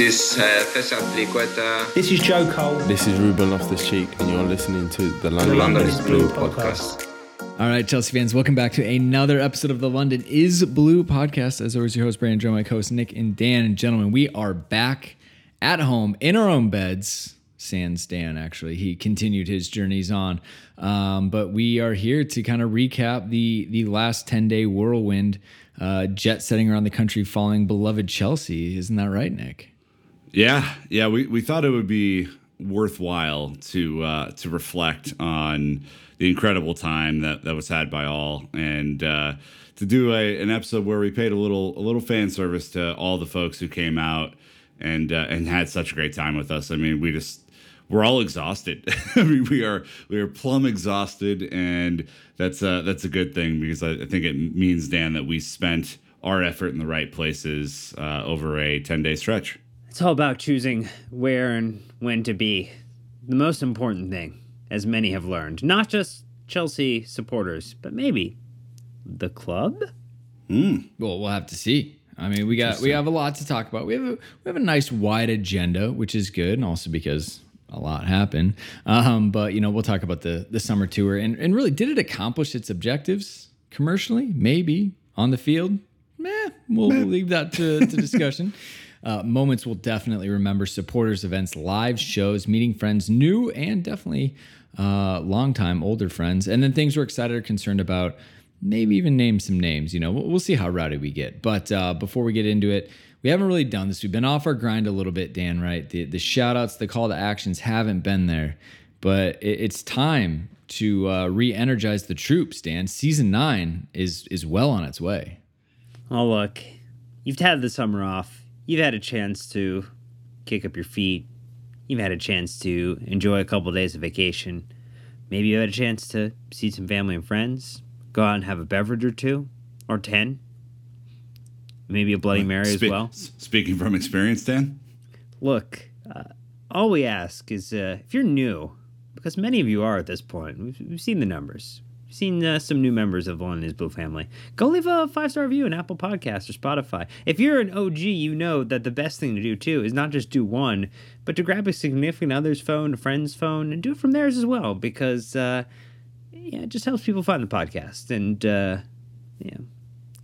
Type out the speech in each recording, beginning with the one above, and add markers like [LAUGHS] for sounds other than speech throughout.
This uh, Festival Triqueta. This is Joe Cole. This is Ruben Loftus Cheek, and you're listening to the London, London is is Blue Blue podcast. podcast. All right, Chelsea fans, welcome back to another episode of the London is Blue podcast. As always, your host, Brandon Joe, my co-host, Nick and Dan. And gentlemen, we are back at home in our own beds. Sans Dan, actually. He continued his journeys on. Um, but we are here to kind of recap the the last 10-day whirlwind uh, jet setting around the country following beloved Chelsea. Isn't that right, Nick? Yeah, yeah, we, we thought it would be worthwhile to uh, to reflect on the incredible time that, that was had by all, and uh, to do a, an episode where we paid a little a little fan service to all the folks who came out and uh, and had such a great time with us. I mean, we just we're all exhausted. [LAUGHS] I mean, we are we are plumb exhausted, and that's uh, that's a good thing because I, I think it means Dan that we spent our effort in the right places uh, over a ten day stretch. It's all about choosing where and when to be. The most important thing, as many have learned, not just Chelsea supporters, but maybe the club? Well, we'll have to see. I mean, we got we have a lot to talk about. We have a, we have a nice wide agenda, which is good, and also because a lot happened. Um, but you know, we'll talk about the the summer tour and and really, did it accomplish its objectives commercially? Maybe on the field. Meh, we'll, we'll leave that to, to discussion. [LAUGHS] Uh, moments we'll definitely remember supporters events live shows meeting friends new and definitely uh, long time older friends and then things we're excited or concerned about maybe even name some names you know we'll, we'll see how rowdy we get. But uh, before we get into it we haven't really done this. We've been off our grind a little bit dan right? The, the shout outs the call to actions haven't been there but it, it's time to uh, re-energize the troops dan. Season nine is is well on its way. Oh, look, you've had the summer off. You've had a chance to kick up your feet. You've had a chance to enjoy a couple days of vacation. Maybe you had a chance to see some family and friends, go out and have a beverage or two, or 10. Maybe a Bloody Mary as well. Speaking from experience, Dan. Look, uh, all we ask is uh, if you're new, because many of you are at this point, we've, we've seen the numbers. Seen uh, some new members of the London is Blue family. Go leave a five star review on Apple Podcasts or Spotify. If you're an OG, you know that the best thing to do too is not just do one, but to grab a significant other's phone, a friend's phone, and do it from theirs as well, because uh, yeah, it just helps people find the podcast and uh, yeah,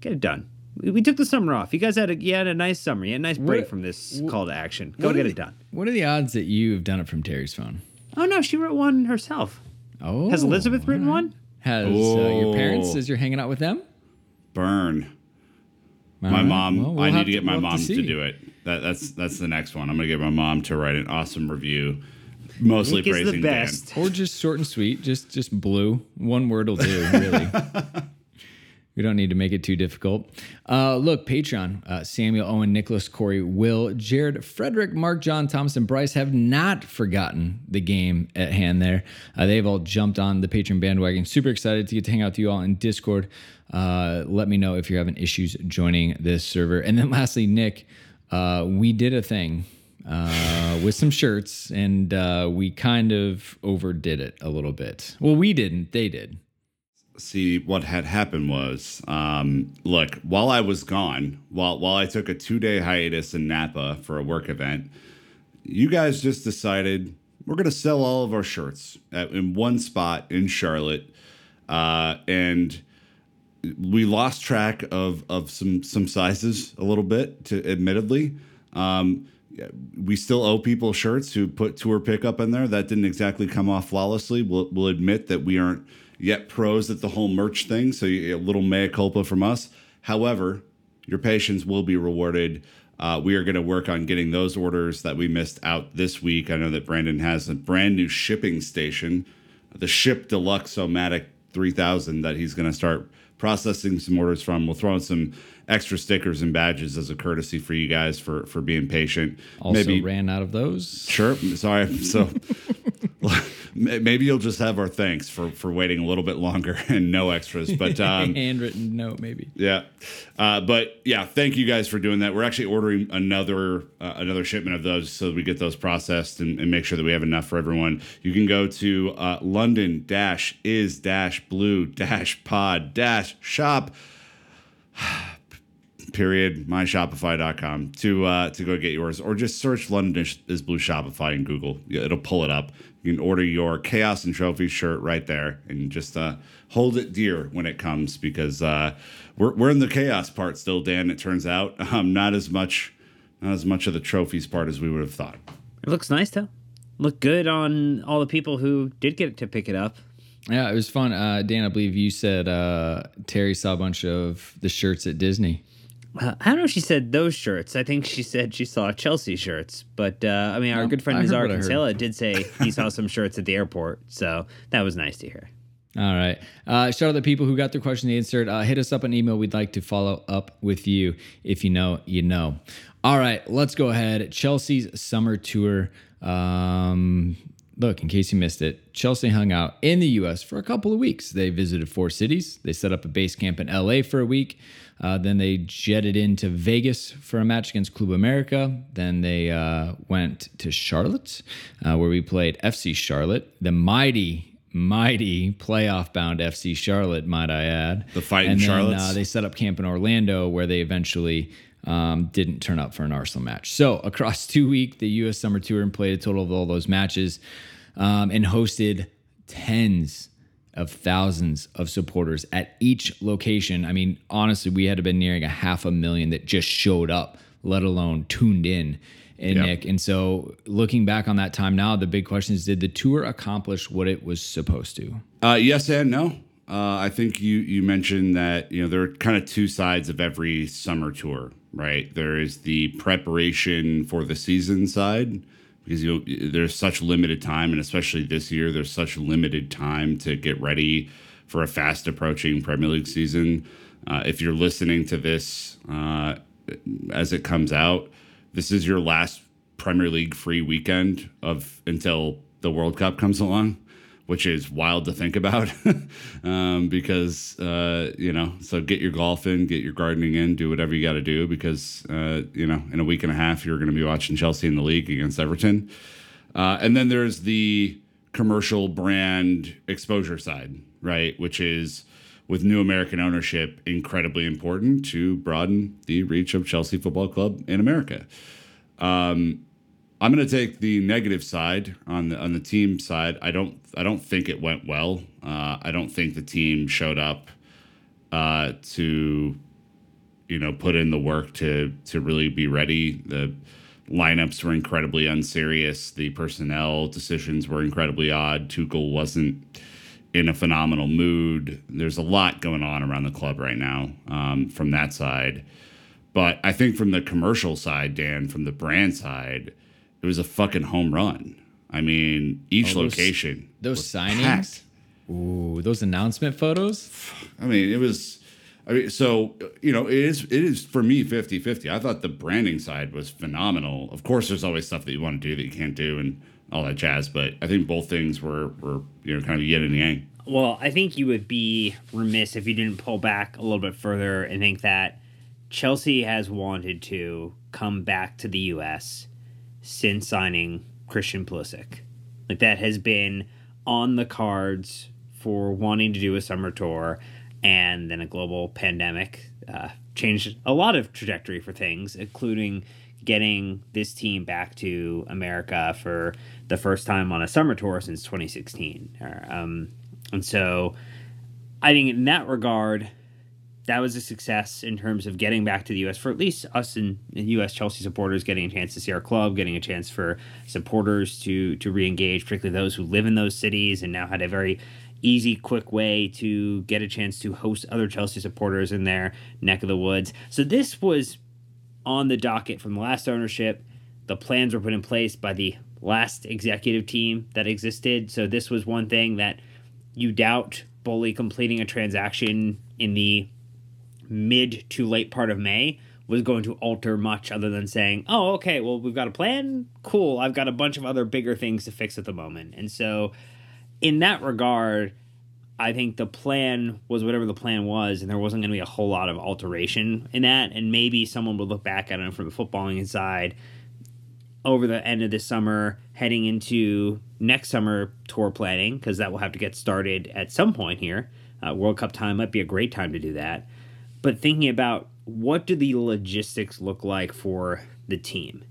get it done. We, we took the summer off. You guys had a you had a nice summer. You had a nice break What- from this wh- call to action. Go get are it done. what are the odds that you've done it from terry's phone Oh no, she wrote one herself. oh Has Elizabeth written right. one? Has uh, your parents, Oh. as you're hanging out with them? Burn. All my right, mom. well, we'll I need to get my we'll mom to, see. do it. That, that's that's the next one. I'm gonna get my mom to write an awesome review, mostly Nick is praising the Dan. best. Or just short and sweet, just just blue. One word will do, really. [LAUGHS] we don't need to make it too difficult. Uh, look, Patreon, uh, Samuel, Owen, Nicholas, Corey, Will, Jared, Frederick, Mark, John, Thomas, and Bryce have not forgotten the game at hand there. Uh, they've all jumped on the Patreon bandwagon. Super excited to get to hang out with you all in Discord. Uh, let me know if you're having issues joining this server. And then [LAUGHS] lastly, Nick, uh, we did a thing uh, with some shirts, and uh, we kind of overdid it a little bit. Well, we didn't; they did. See what had happened was um, look while i was gone while while i took a two-day hiatus in napa for a work event you guys just decided we're going to sell all of our shirts at, in one spot in charlotte uh, and we lost track of of some some sizes a little bit to admittedly. Um, we still owe people shirts who put tour pickup in there. That didn't exactly come off flawlessly. We'll, we'll admit that we aren't yet pros at the whole merch thing so you- a little mea culpa from us however your patience will be rewarded uh, we are going to work on getting those orders that we missed out this week i know that brandon has a brand new shipping station the ship deluxe omatic 3000 that he's going to start processing some orders from we'll throw in some extra stickers and badges as a courtesy for you guys for for being patient Also maybe ran out of those. Sure. Sorry. So [LAUGHS] [LAUGHS] maybe you'll just have our thanks for for waiting a little bit longer [LAUGHS] and no extras. But [LAUGHS] um, Handwritten note, maybe. yeah, uh, but yeah, thank you guys for doing that. We're actually ordering another uh, another shipment of those so we get those processed and, and make sure that we have enough for everyone. You can go to uh, London dash is dash blue dash pod dash shop. [SIGHS] period myshopify.com to uh, to go get yours or just search london is, is blue shopify in google it'll pull it up you can order your chaos and trophy shirt right there and just uh, hold it dear when it comes because uh, we're, we're in the chaos part still dan it turns out [LAUGHS] um, not as much not as much of the trophies part as we would have thought It looks nice though. Look good on all the people who did get to pick it up. Yeah, it was fun. Uh, Dan, I believe you said uh, Terry saw a bunch of the shirts at Disney. Uh, I don't know if she said those shirts. I think she said she saw Chelsea shirts. But uh, I mean, our good friend Nizaar Kinsella did say [LAUGHS] he saw some shirts at the airport. So that was nice to hear. All right. Uh, shout out the people who got their question answered. Uh, hit us up an email. We'd like to follow up with you. If you know, you know. All right, let's go ahead. Chelsea's summer tour. Um, look, in case you missed it, Chelsea hung out in the U.S. for a couple of weeks. They visited four cities. They set up a base camp in L.A. for a week. Uh, then they jetted into Vegas for a match against Club America. Then they uh, went to Charlotte, uh, where we played FC Charlotte, the mighty mighty playoff bound FC Charlotte, might I add. The Fighting and then, Charlottes. Uh, they set up camp in Orlando where they eventually um, didn't turn up for an Arsenal match. So across [LAUGHS] two week, the U.S. Summer Tour and played a total of all those matches um, and hosted tens of thousands of supporters at each location. I mean, honestly, we had to been nearing a half a million that just showed up, let alone tuned in. And Yep. Nick, and so looking back on that time now, the big question is: Did the tour accomplish what it was supposed to? Uh, yes and no. Uh, I think you you mentioned that you know there are kind of two sides of every summer tour, right? There is the preparation for the season side because you there's such limited time, and especially this year, there's such limited time to get ready for a fast approaching Premier League season. Uh, if you're listening to this uh, as it comes out, this is your last Premier League free weekend of until the World Cup comes along, which is wild to think about. [LAUGHS] um, because uh, you know, so get your golf in, get your gardening in, do whatever you got to do because uh, you know, in a week and a half, you're going to be watching Chelsea in the league against Everton. Uh, and then there's the commercial brand exposure side, right? Which is with new American ownership, incredibly important to broaden the reach of Chelsea Football Club in America. Um, I'm going to take the negative side on the on the team side. I don't I don't think it went well. Uh, I don't think the team showed up uh, to you know put in the work to to really be ready. The lineups were incredibly unserious. The personnel decisions were incredibly odd. Tuchel wasn't in a phenomenal mood. There's a lot going on around the club right now um, from that side. But I think from the commercial side, Dan, from the brand side, it was a fucking home run. I mean, each Oh, those- location. Those was signings, packed. ooh, those announcement photos. I mean, it was. I mean, so you know, it is. It is for me 50-50. I thought the branding side was phenomenal. Of course, there's always stuff that you want to do that you can't do and all that jazz. But I think both things were were you know kind of yin and yang. Well, I think you would be remiss if you didn't pull back a little bit further and think that Chelsea has wanted to come back to the U.S. since signing Christian Pulisic. Like that has been on the cards for wanting to do a summer tour, and then a global pandemic uh, changed a lot of trajectory for things, including getting this team back to America for the first time on a summer tour since 2016. Uh, Um, and so I think in that regard, that was a success in terms of getting back to the U.S. for at least us and, U.S. Chelsea supporters getting a chance to see our club, getting a chance for supporters to to re-engage, particularly those who live in those cities and now had a very easy, quick way to get a chance to host other Chelsea supporters in their neck of the woods. So this was on the docket from the last ownership. The plans were put in place by the last executive team that existed. So this was one thing that you doubt fully completing a transaction in the mid to late part of May was going to alter much other than saying, oh, okay, well, we've got a plan. Cool. I've got a bunch of other bigger things to fix at the moment. And so, in that regard, I think the plan was whatever the plan was, and there wasn't going to be a whole lot of alteration in that. And maybe someone would look back at it from the footballing side over the end of this summer, heading into next summer tour planning, because that will have to get started at some point here. Uh, World Cup time might be a great time to do that. But thinking about what do the logistics look like for the team?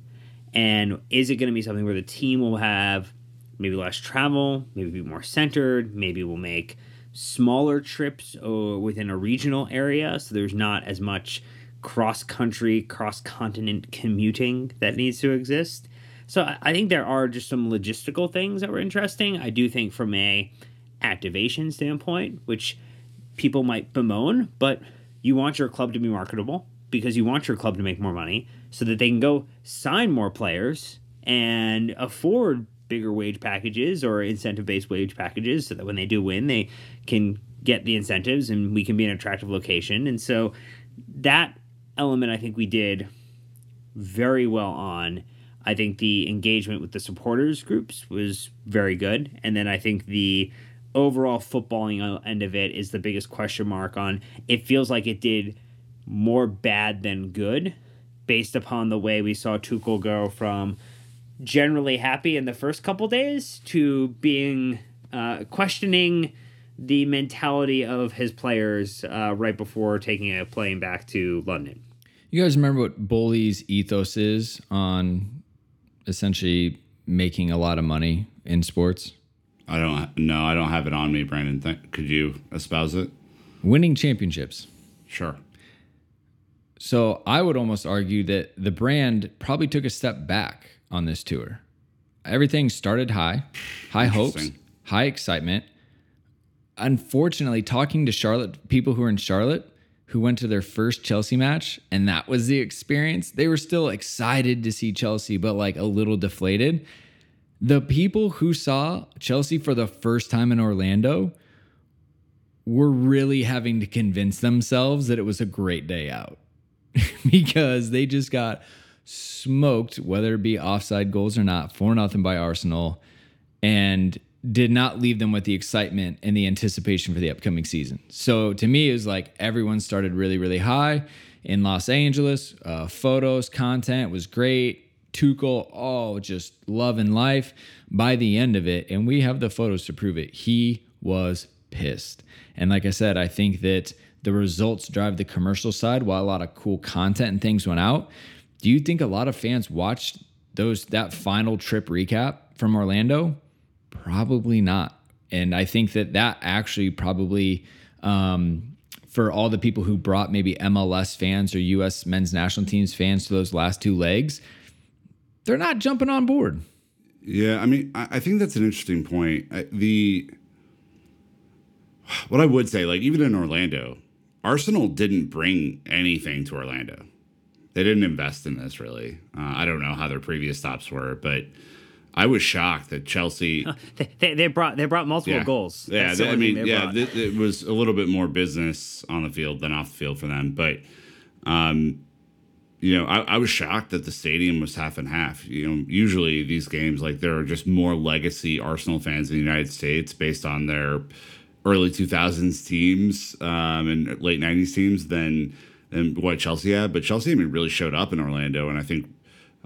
And is it going to be something where the team will have maybe less travel, maybe be more centered, maybe we'll make smaller trips uh, within a regional area so there's not as much cross country, cross continent commuting that needs to exist. So I think there are just some logistical things that were interesting. I do think from a activation standpoint, which people might bemoan, but you want your club to be marketable because you want your club to make more money so that they can go sign more players and afford bigger wage packages or incentive based wage packages so that when they do win, they can get the incentives and we can be an attractive location. And so that element I think we did very well on. I think the engagement with the supporters groups was very good. And then I think the overall footballing end of it is the biggest question mark on it feels like it did more bad than good based upon the way we saw Tuchel go from generally happy in the first couple days to being uh, questioning the mentality of his players uh, right before taking a plane back to London. You guys remember what Boehly's ethos is on essentially making a lot of money in sports? I don't no, I don't have it on me, Brandon. Th- could you espouse it? Winning championships. Sure. So I would almost argue that the brand probably took a step back on this tour. Everything started high, high hopes, high excitement. Unfortunately, talking to Charlotte people who are in Charlotte who went to their first Chelsea match and that was the experience, they were still excited to see Chelsea, but like a little deflated. The people who saw Chelsea for the first time in Orlando were really having to convince themselves that it was a great day out [LAUGHS] because they just got smoked, whether it be offside goals or not, for nothing by Arsenal, and did not leave them with the excitement and the anticipation for the upcoming season. So to me, it was like everyone started really, really high in Los Angeles. Uh, photos, content was great. Tuchel, all just love and life. By the end of it, and we have the photos to prove it, he was pissed. And like I said, I think that the results drive the commercial side while a lot of cool content and things went out. Do you think a lot of fans watched those that final trip recap from Orlando? Probably not. And I think that that actually probably um, for all the people who brought maybe MLS fans or U.S. men's national teams fans to those last two legs, they're not jumping on board. Yeah, I mean, I, I think that's an interesting point. I, the what I would say, like even in Orlando, Arsenal didn't bring anything to Orlando. They didn't invest in this really. Uh, I don't know how their previous stops were, but I was shocked that Chelsea. [LAUGHS] They, they, they brought they brought multiple yeah. goals. Yeah, they- I mean, yeah, th- it was a little bit more business on the field than off the field for them. But, um, you know, I, I was shocked that the stadium was half and half. You know, usually these games, like there are just more legacy Arsenal fans in the United States based on their early 2000s teams um, and late 90s teams than than what Chelsea had. But Chelsea, I mean, really showed up in Orlando, and I think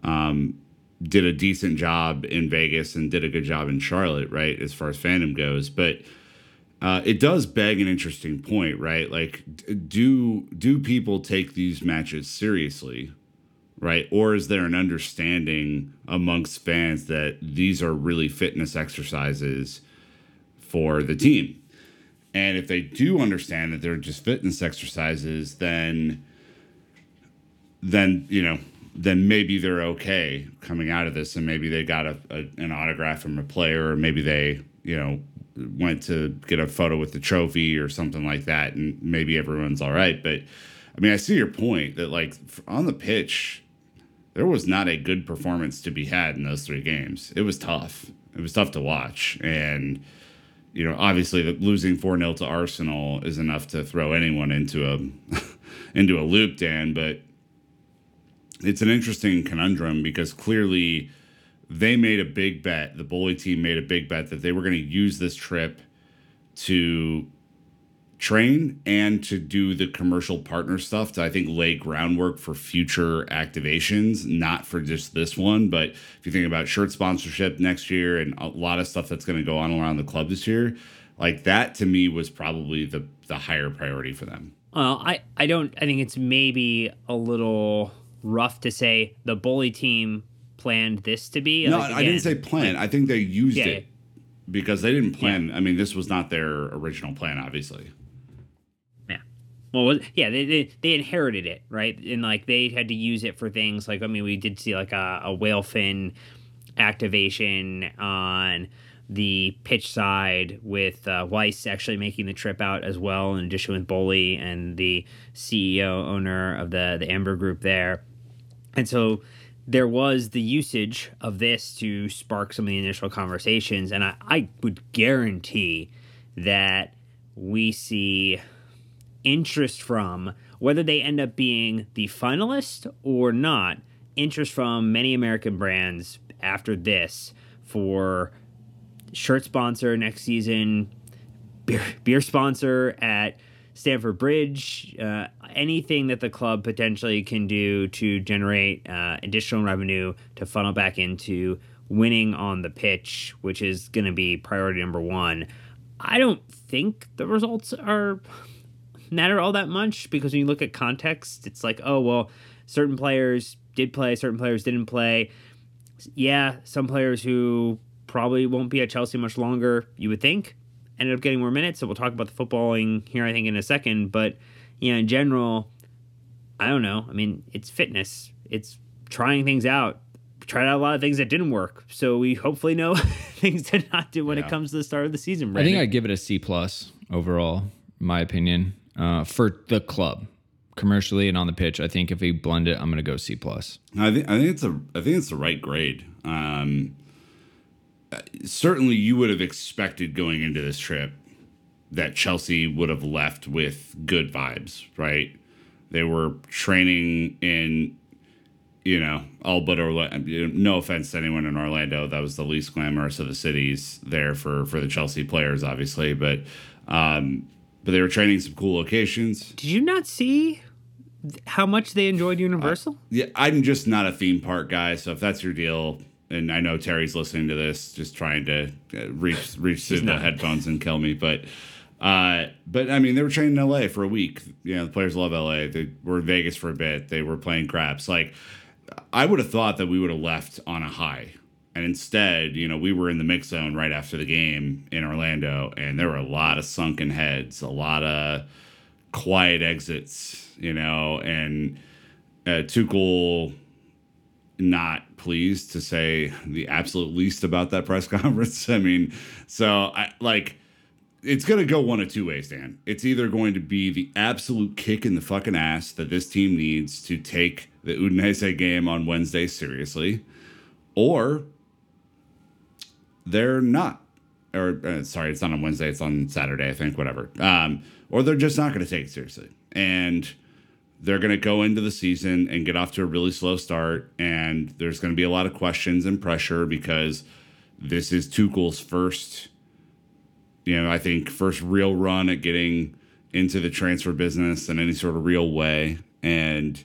um, did a decent job in Vegas and did a good job in Charlotte, right, as far as fandom goes. But uh, it does beg an interesting point, right? Like, do do people take these matches seriously, right? Or is there an understanding amongst fans that these are really fitness exercises for the team? And if they do understand that they're just fitness exercises, then then you know then maybe they're okay coming out of this and maybe they got a, a, an autograph from a player or maybe they you know went to get a photo with the trophy or something like that and maybe everyone's all right but i mean i see your point that like on the pitch there was not a good performance to be had in those three games. It was tough. It was tough to watch and you know obviously losing 4-0 to arsenal is enough to throw anyone into a [LAUGHS] into a loop dan but it's an interesting conundrum because clearly they made a big bet. The Boehly team made a big bet that they were going to use this trip to train and to do the commercial partner stuff to I think lay groundwork for future activations, not for just this one. But if you think about shirt sponsorship next year and a lot of stuff that's going to go on around the club this year, like that to me was probably the the higher priority for them. Well, I, I don't. I think it's maybe a little rough to say the Boehly team planned this to be. No, Like, I didn't say plan. I think they used Yeah. it because they didn't plan. I mean, this was not their original plan, obviously. Yeah. Well, was- yeah, they, they they inherited it, right? And like they had to use it for things like I mean, we did see like a, a whale fin activation on the pitch side with uh, Wyss actually making the trip out as well, in addition with Boehly and the CEO owner of the the Amber Group there. And so there was the usage of this to spark some of the initial conversations. And I, I would guarantee that we see interest from whether they end up being the finalist or not, interest from many American brands after this for shirt sponsor next season, beer, beer sponsor at Stamford Bridge, uh, anything that the club potentially can do to generate uh, additional revenue to funnel back into winning on the pitch, which is going to be priority number one. I don't think the results are matter all that much because when you look at context, it's like, oh well, certain players did play, certain players didn't play. Yeah, some players who probably won't be at Chelsea much longer, you would think, ended up getting more minutes. So we'll talk about the footballing here, I think, in a second. But yeah, in general, I don't know. I mean, it's fitness. It's trying things out. Tried out a lot of things that didn't work. So we hopefully know [LAUGHS] things to not do when it comes to the start of the season. Right? I think I'd give it a C plus overall, my opinion, uh, for the club, commercially and on the pitch. I think if we blend it, I'm going to go C plus. I think I think it's a I think it's the right grade. Um, certainly, you would have expected going into this trip that Chelsea would have left with good vibes, right? They were training in, you know, all but Orlando. No offense to anyone in Orlando, that was the least glamorous of the cities there for for the Chelsea players, obviously, but um, but they were training some cool locations. Did you not see how much they enjoyed Universal? Yeah, I'm just not a theme park guy. So if that's your deal, and I know Terry's listening to this, just trying to uh, reach reach through the headphones and kill me. But uh, but I mean, they were training in LA for a week. You know, the players love LA. They were in Vegas for a bit. They were playing craps. Like I would have thought that we would have left on a high. And instead, you know, we were in the mix zone right after the game in Orlando, and there were a lot of sunken heads, a lot of quiet exits, you know, and uh, Tuchel not pleased to say the absolute least about that press [LAUGHS] conference. I mean, so I like it's going to go one of two ways, Dan. It's either going to be the absolute kick in the fucking ass that this team needs to take the Udinese game on Wednesday seriously, or they're not. Or uh, sorry, it's not on Wednesday. It's on Saturday, I think. Whatever. Um, or they're just not going to take it seriously, and they're going to go into the season and get off to a really slow start. And there's going to be a lot of questions and pressure because this is Tuchel's first, you know, I think first real run at getting into the transfer business in any sort of real way. And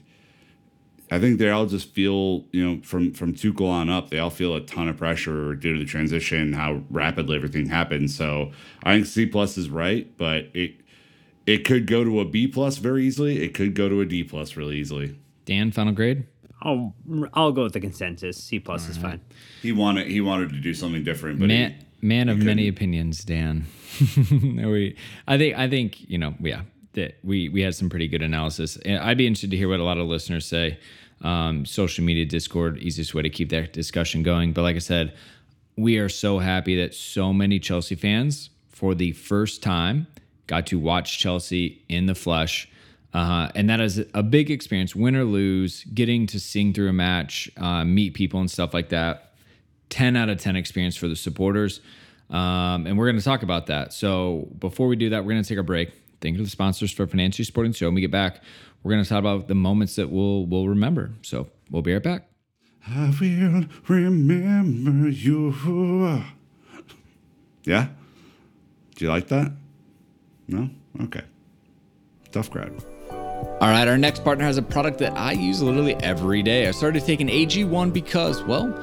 I think they all just feel, you know, from from Tuchel on up, they all feel a ton of pressure due to the transition, how rapidly everything happened. So I think C plus is right, but it it could go to a B plus very easily. It could go to a D plus really easily. Dan, final grade? I'll I'll go with the consensus. C plus is fine. He wanted he wanted to do something different, but man, he, man of many opinions, Dan. [LAUGHS] we, I think, I think you know, yeah, that we we had some pretty good analysis. And I'd be interested to hear what a lot of listeners say. Um, social media, Discord, easiest way to keep that discussion going. But like I said, we are so happy that so many Chelsea fans, for the first time, got to watch Chelsea in the flesh. Uh, and that is a big experience, win or lose, getting to sing through a match, uh, meet people and stuff like that. 10 out of 10 experience for the supporters. Um, and we're going to talk about that. So before we do that, we're going to take a break. Thank you to the sponsors for financially supporting the show. When we get back, we're going to talk about the moments that we'll, we'll remember. So we'll be right back. I will remember you. Yeah? Do you like that? No? Okay. Tough crowd. All right, our next partner has a product that I use literally every day. I started taking AG1 because, well,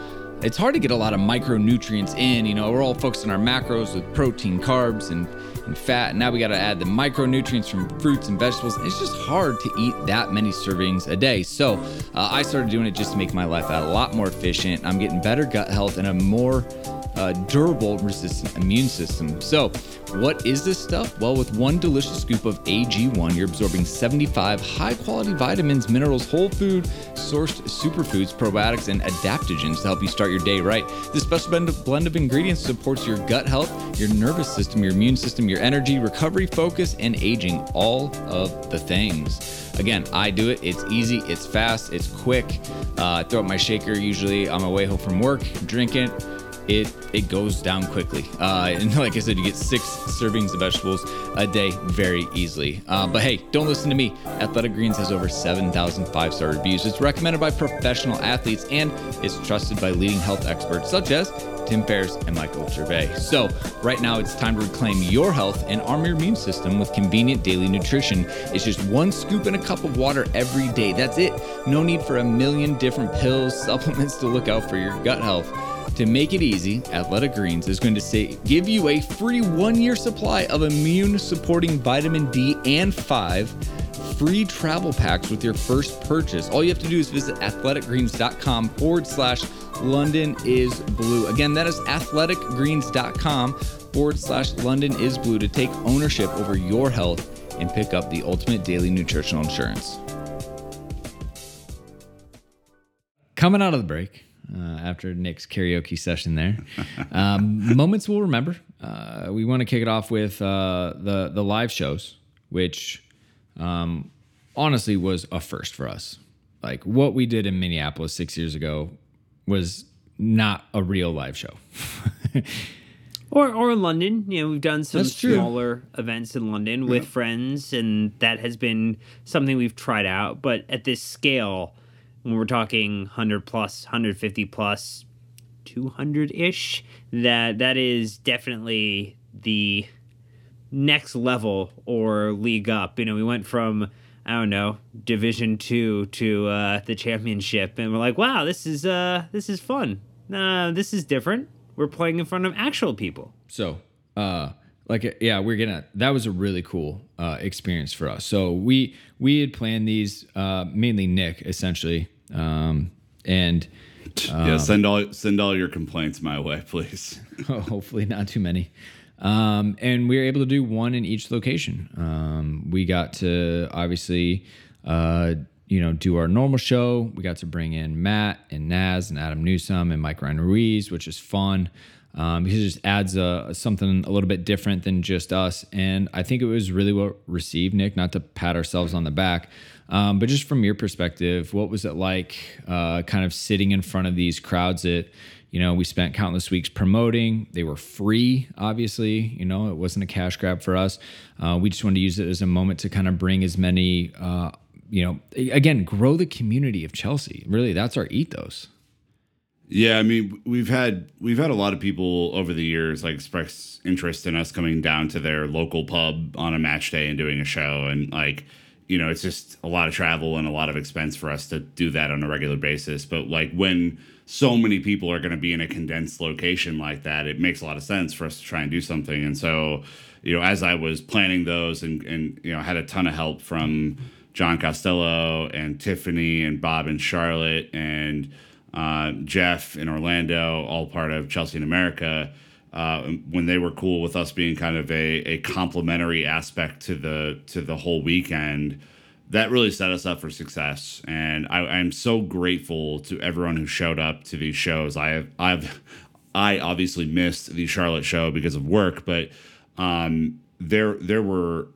it's hard to get a lot of micronutrients in. You know, we're all focused on our macros with protein, carbs, and, and fat. And now we got to add the micronutrients from fruits and vegetables. It's just hard to eat that many servings a day. So uh, I started doing it just to make my life a lot more efficient. I'm getting better gut health and a more uh, durable, resistant immune system. So, what is this stuff? Well, with one delicious scoop of AG1, you're absorbing 75 high quality vitamins, minerals, whole food, sourced superfoods, probiotics, and adaptogens to help you start your day right. This special blend of, ingredients supports your gut health, your nervous system, your immune system, your energy, recovery, focus, and aging all of the things. Again, I do it. It's easy, it's fast, it's quick. Uh, I throw up my shaker usually on my way home from work, drink it it it goes down quickly. Uh, and like I said, you get six servings of vegetables a day very easily. Uh, but hey, don't listen to me. Athletic Greens has over 7,000 five star reviews. It's recommended by professional athletes and it's trusted by leading health experts such as Tim Ferriss and Michael Gervais. So, right now it's time to reclaim your health and arm your immune system with convenient daily nutrition. It's just one scoop in a cup of water every day. That's it. No need for a million different pills, [LAUGHS] supplements to look out for your gut health. To make it easy, Athletic Greens is going to say give you a free one-year supply of immune supporting vitamin D and 5 free travel packs with your first purchase. All you have to do is visit athleticgreens.com forward slash London is blue. Again, that is athleticgreens.com forward slash London is blue to take ownership over your health and pick up the ultimate daily nutritional insurance. Coming out of the break, uh, after Nick's karaoke session there. [LAUGHS] Um, moments we'll remember. Uh, we want to kick it off with uh, the the live shows, which um, honestly was a first for us. Like what we did in Minneapolis six years ago was not a real live show. [LAUGHS] Or, or in London, you know, we've done some smaller events in London with friends, and that has been something we've tried out. But at this scale, when we're talking 100 plus, 150 plus, 200 ish, that that is definitely the next level or league up. You know, we went from I don't know Division two to uh, the championship, and we're like, wow, this is uh this is fun. Uh, this is different. We're playing in front of actual people. So, uh, like, yeah, we're gonna. That was a really cool uh, experience for us. So we we had planned these uh, mainly Nick essentially, um, and yeah, send all send all your complaints my way, please. [LAUGHS] hopefully not too many. Um, and we were able to do one in each location. Um, we got to obviously, uh, you know, do our normal show. We got to bring in Matt and Naz and Adam Newson and Mike Ryan Ruiz, which is fun um, because it just adds a, something a little bit different than just us. And I think it was really well received, Nick, not to pat ourselves on the back. Um, but just from your perspective, what was it like uh, kind of sitting in front of these crowds that, you know, we spent countless weeks promoting. They were free, obviously. You know, it wasn't a cash grab for us. Uh, we just wanted to use it as a moment to kind of bring as many, uh, you know, again, grow the community of Chelsea. Really, that's our ethos. Yeah, I mean, we've had we've had a lot of people over the years like express interest in us coming down to their local pub on a match day and doing a show, and like, you know, it's just a lot of travel and a lot of expense for us to do that on a regular basis. But like when so many people are going to be in a condensed location like that, it makes a lot of sense for us to try and do something. And so, you know, as I was planning those and and you know, had a ton of help from John Costello and Tiffany and Bob and Charlotte and uh, Jeff in Orlando, all part of Chelsea in America, uh, when they were cool with us being kind of a, a complementary aspect to the to the whole weekend, that really set us up for success. And I, I'm so grateful to everyone who showed up to these shows. I have I've I obviously missed the Charlotte show because of work, but um, there there were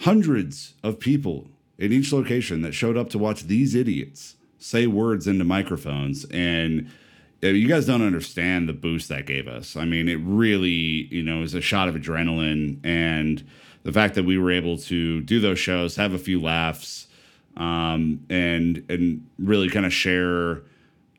hundreds of people in each location that showed up to watch these idiots say words into microphones and uh, you guys don't understand the boost that gave us. I mean, it really, you know, is a shot of adrenaline and the fact that we were able to do those shows, have a few laughs, um, and and really kind of share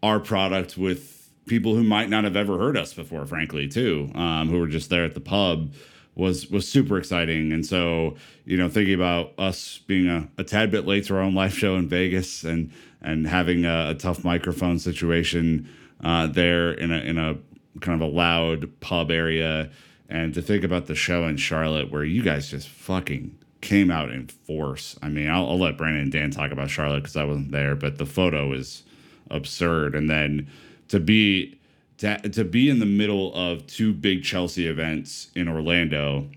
our product with people who might not have ever heard us before, frankly, too, um, who were just there at the pub was was super exciting. And so, you know, thinking about us being a, a tad bit late to our own live show in Vegas and and having a, a tough microphone situation, uh, there in a in a kind of a loud pub area, and to think about the show in Charlotte where you guys just fucking came out in force. I mean, I'll, I'll let Brandon and Dan talk about Charlotte because I wasn't there, but the photo is absurd. And then to be to, to be in the middle of two big Chelsea events in Orlando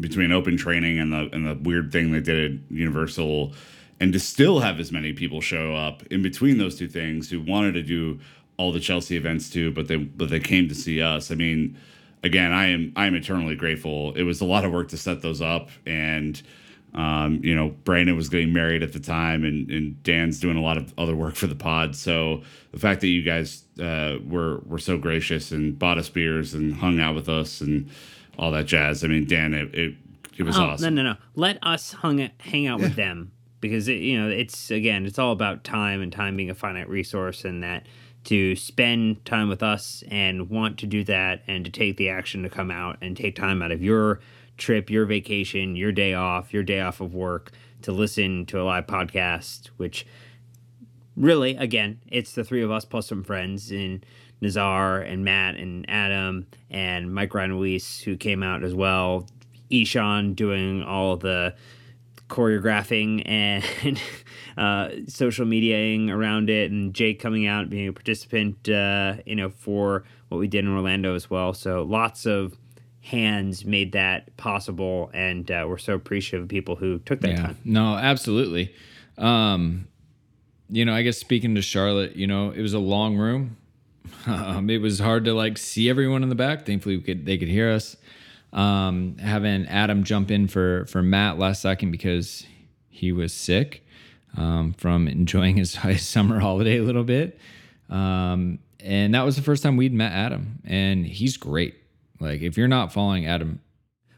between open training and the and the weird thing they did at Universal and to still have as many people show up in between those two things who wanted to do all the Chelsea events too, but they but they came to see us. I mean, again, I am I am eternally grateful. It was a lot of work to set those up, and um, you know, Brandon was getting married at the time, and, and Dan's doing a lot of other work for the pod. So the fact that you guys uh, were were so gracious and bought us beers and hung out with us and all that jazz. I mean, Dan, it it, it was oh, awesome. No, no, no. Let us hung, hang out with them because it, you know it's again it's all about time and time being a finite resource and that to spend time with us and want to do that and to take the action to come out and take time out of your trip, your vacation, your day off, your day off of work to listen to a live podcast, which really, again, it's the three of us plus some friends in Nazar and Matt and Adam and Mike Ryan Ruiz, who came out as well. Ishan doing all the choreographing and [LAUGHS] uh, social mediaing around it, and Jake coming out being a participant, uh, you know, for what we did in Orlando as well. So lots of hands made that possible, and uh, we're so appreciative of people who took that yeah. time. No, absolutely. Um, you know, I guess speaking to Charlotte, you know, it was a long room. [LAUGHS] Um, it was hard to like see everyone in the back. Thankfully, we could they could hear us. Um, having Adam jump in for for Matt last second because he was sick um, from enjoying his, [LAUGHS] his summer holiday a little bit. Um, and that was the first time we'd met Adam, and he's great. Like if you're not following Adam,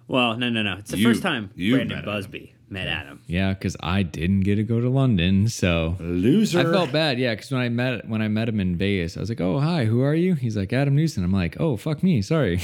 Well, no, no, no. It's the You- first time you Brandon met Busby met Adam. yeah, because I didn't get to go to London, so Loser. I felt bad, yeah, because when I met when I met him in Vegas, I was like, "Oh, hi, who are you?" He's like, "Adam Newson." I'm like, "Oh, fuck me, sorry."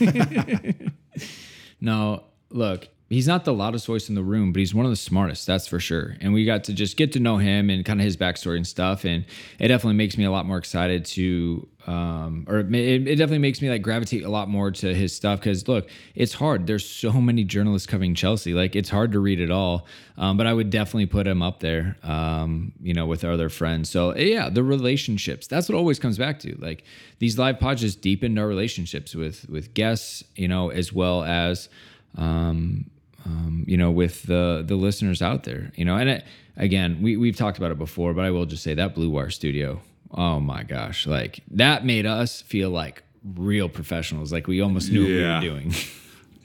[LAUGHS] no, look, he's not the loudest voice in the room, but he's one of the smartest, that's for sure. And we got to just get to know him and kind of his backstory and stuff, and it definitely makes me a lot more excited to, um, or it, it it definitely makes me like gravitate a lot more to his stuff because look, it's hard. There's so many journalists covering Chelsea, like it's hard to read it all. Um, but I would definitely put him up there, um, you know, with other friends. So yeah, the relationships. That's what always comes back to. Like these live pods just deepened our relationships with with guests, you know, as well as um, um, you know, with the the listeners out there, you know, and it, again, we we've talked about it before, but I will just say that Blue Wire Studio, oh my gosh, like that made us feel like real professionals, like we almost knew Yeah. what we were doing. [LAUGHS]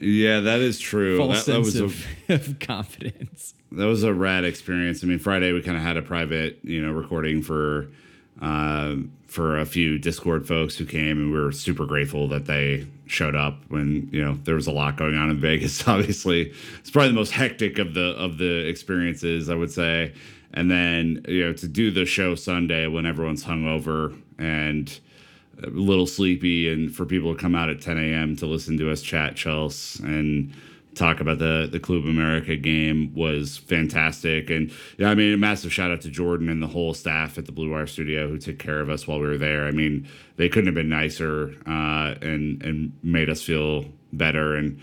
Yeah, that is true. Full that, that sense was a, of, [LAUGHS] of confidence. that was a rad experience. I mean, Friday we kind of had a private, you know, recording for uh, for a few Discord folks who came, and we were super grateful that they showed up. When you know there was a lot going on in [LAUGHS] Vegas. Obviously, it's probably the most hectic of the of the experiences, I would say. And then you know to do the show Sunday when everyone's hungover and a little sleepy, and for people to come out at 10 a.m. to listen to us chat Chelsea and talk about the the Club America game was fantastic. And yeah, I mean, a massive shout out to Jordan and the whole staff at the Blue Wire Studio who took care of us while we were there. I mean, they couldn't have been nicer uh, and and made us feel better. And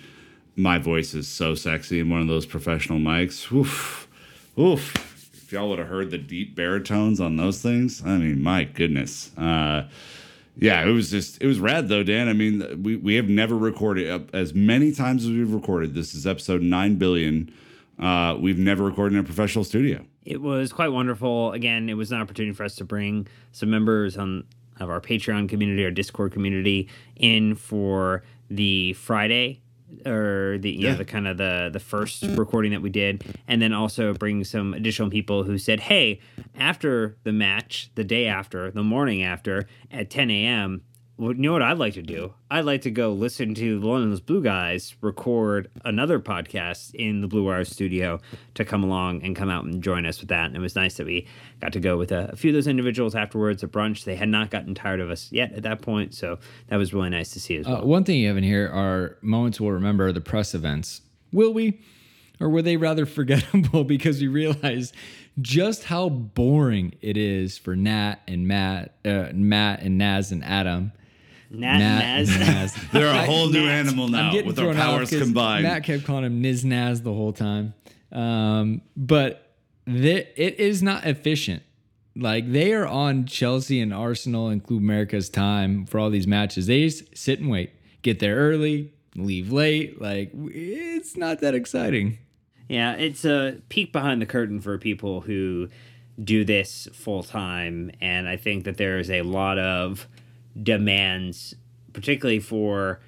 my voice is so sexy in one of those professional mics. Oof, oof. If y'all would have heard the deep baritones on those things, I mean, my goodness. Uh, yeah, it was just it was rad though, Dan. I mean, we we have never recorded as many times as we've recorded. This is episode nine billion. Uh, we've never recorded in a professional studio. It was quite wonderful. Again, it was an opportunity for us to bring some members on of our Patreon community, our Discord community, in for the Friday or the you Yeah. know the kind of the the first recording that we did, and then also bring some additional people who said, "Hey, after the match, the day after, the morning after, at 10 a.m." Well, you know what I'd like to do? I'd like to go listen to one of those Blue Guys record another podcast in the Blue Wire studio to come along and come out and join us with that. And it was nice that we got to go with a, a few of those individuals afterwards at brunch. They had not gotten tired of us yet at that point, so that was really nice to see as well. Uh, one thing you have in here are moments we'll remember the press events. Will we? or were they rather [LAUGHS] forgettable because we realized just how boring it is for Nat and Matt, uh, Matt and Naz and Adam. Nat, Nat Naz. Naz. They're a [LAUGHS] whole new Naz. animal now with our thrown out powers 'cause combined. Matt kept calling him Niz Naz the whole time. Um, but th- it is not efficient. Like they are on Chelsea and Arsenal and Club America's time for all these matches. They just sit and wait, get there early, leave late. Like it's not that exciting. Yeah, it's a peek behind the curtain for people who do this full time. And I think that there is a lot of demands, particularly for,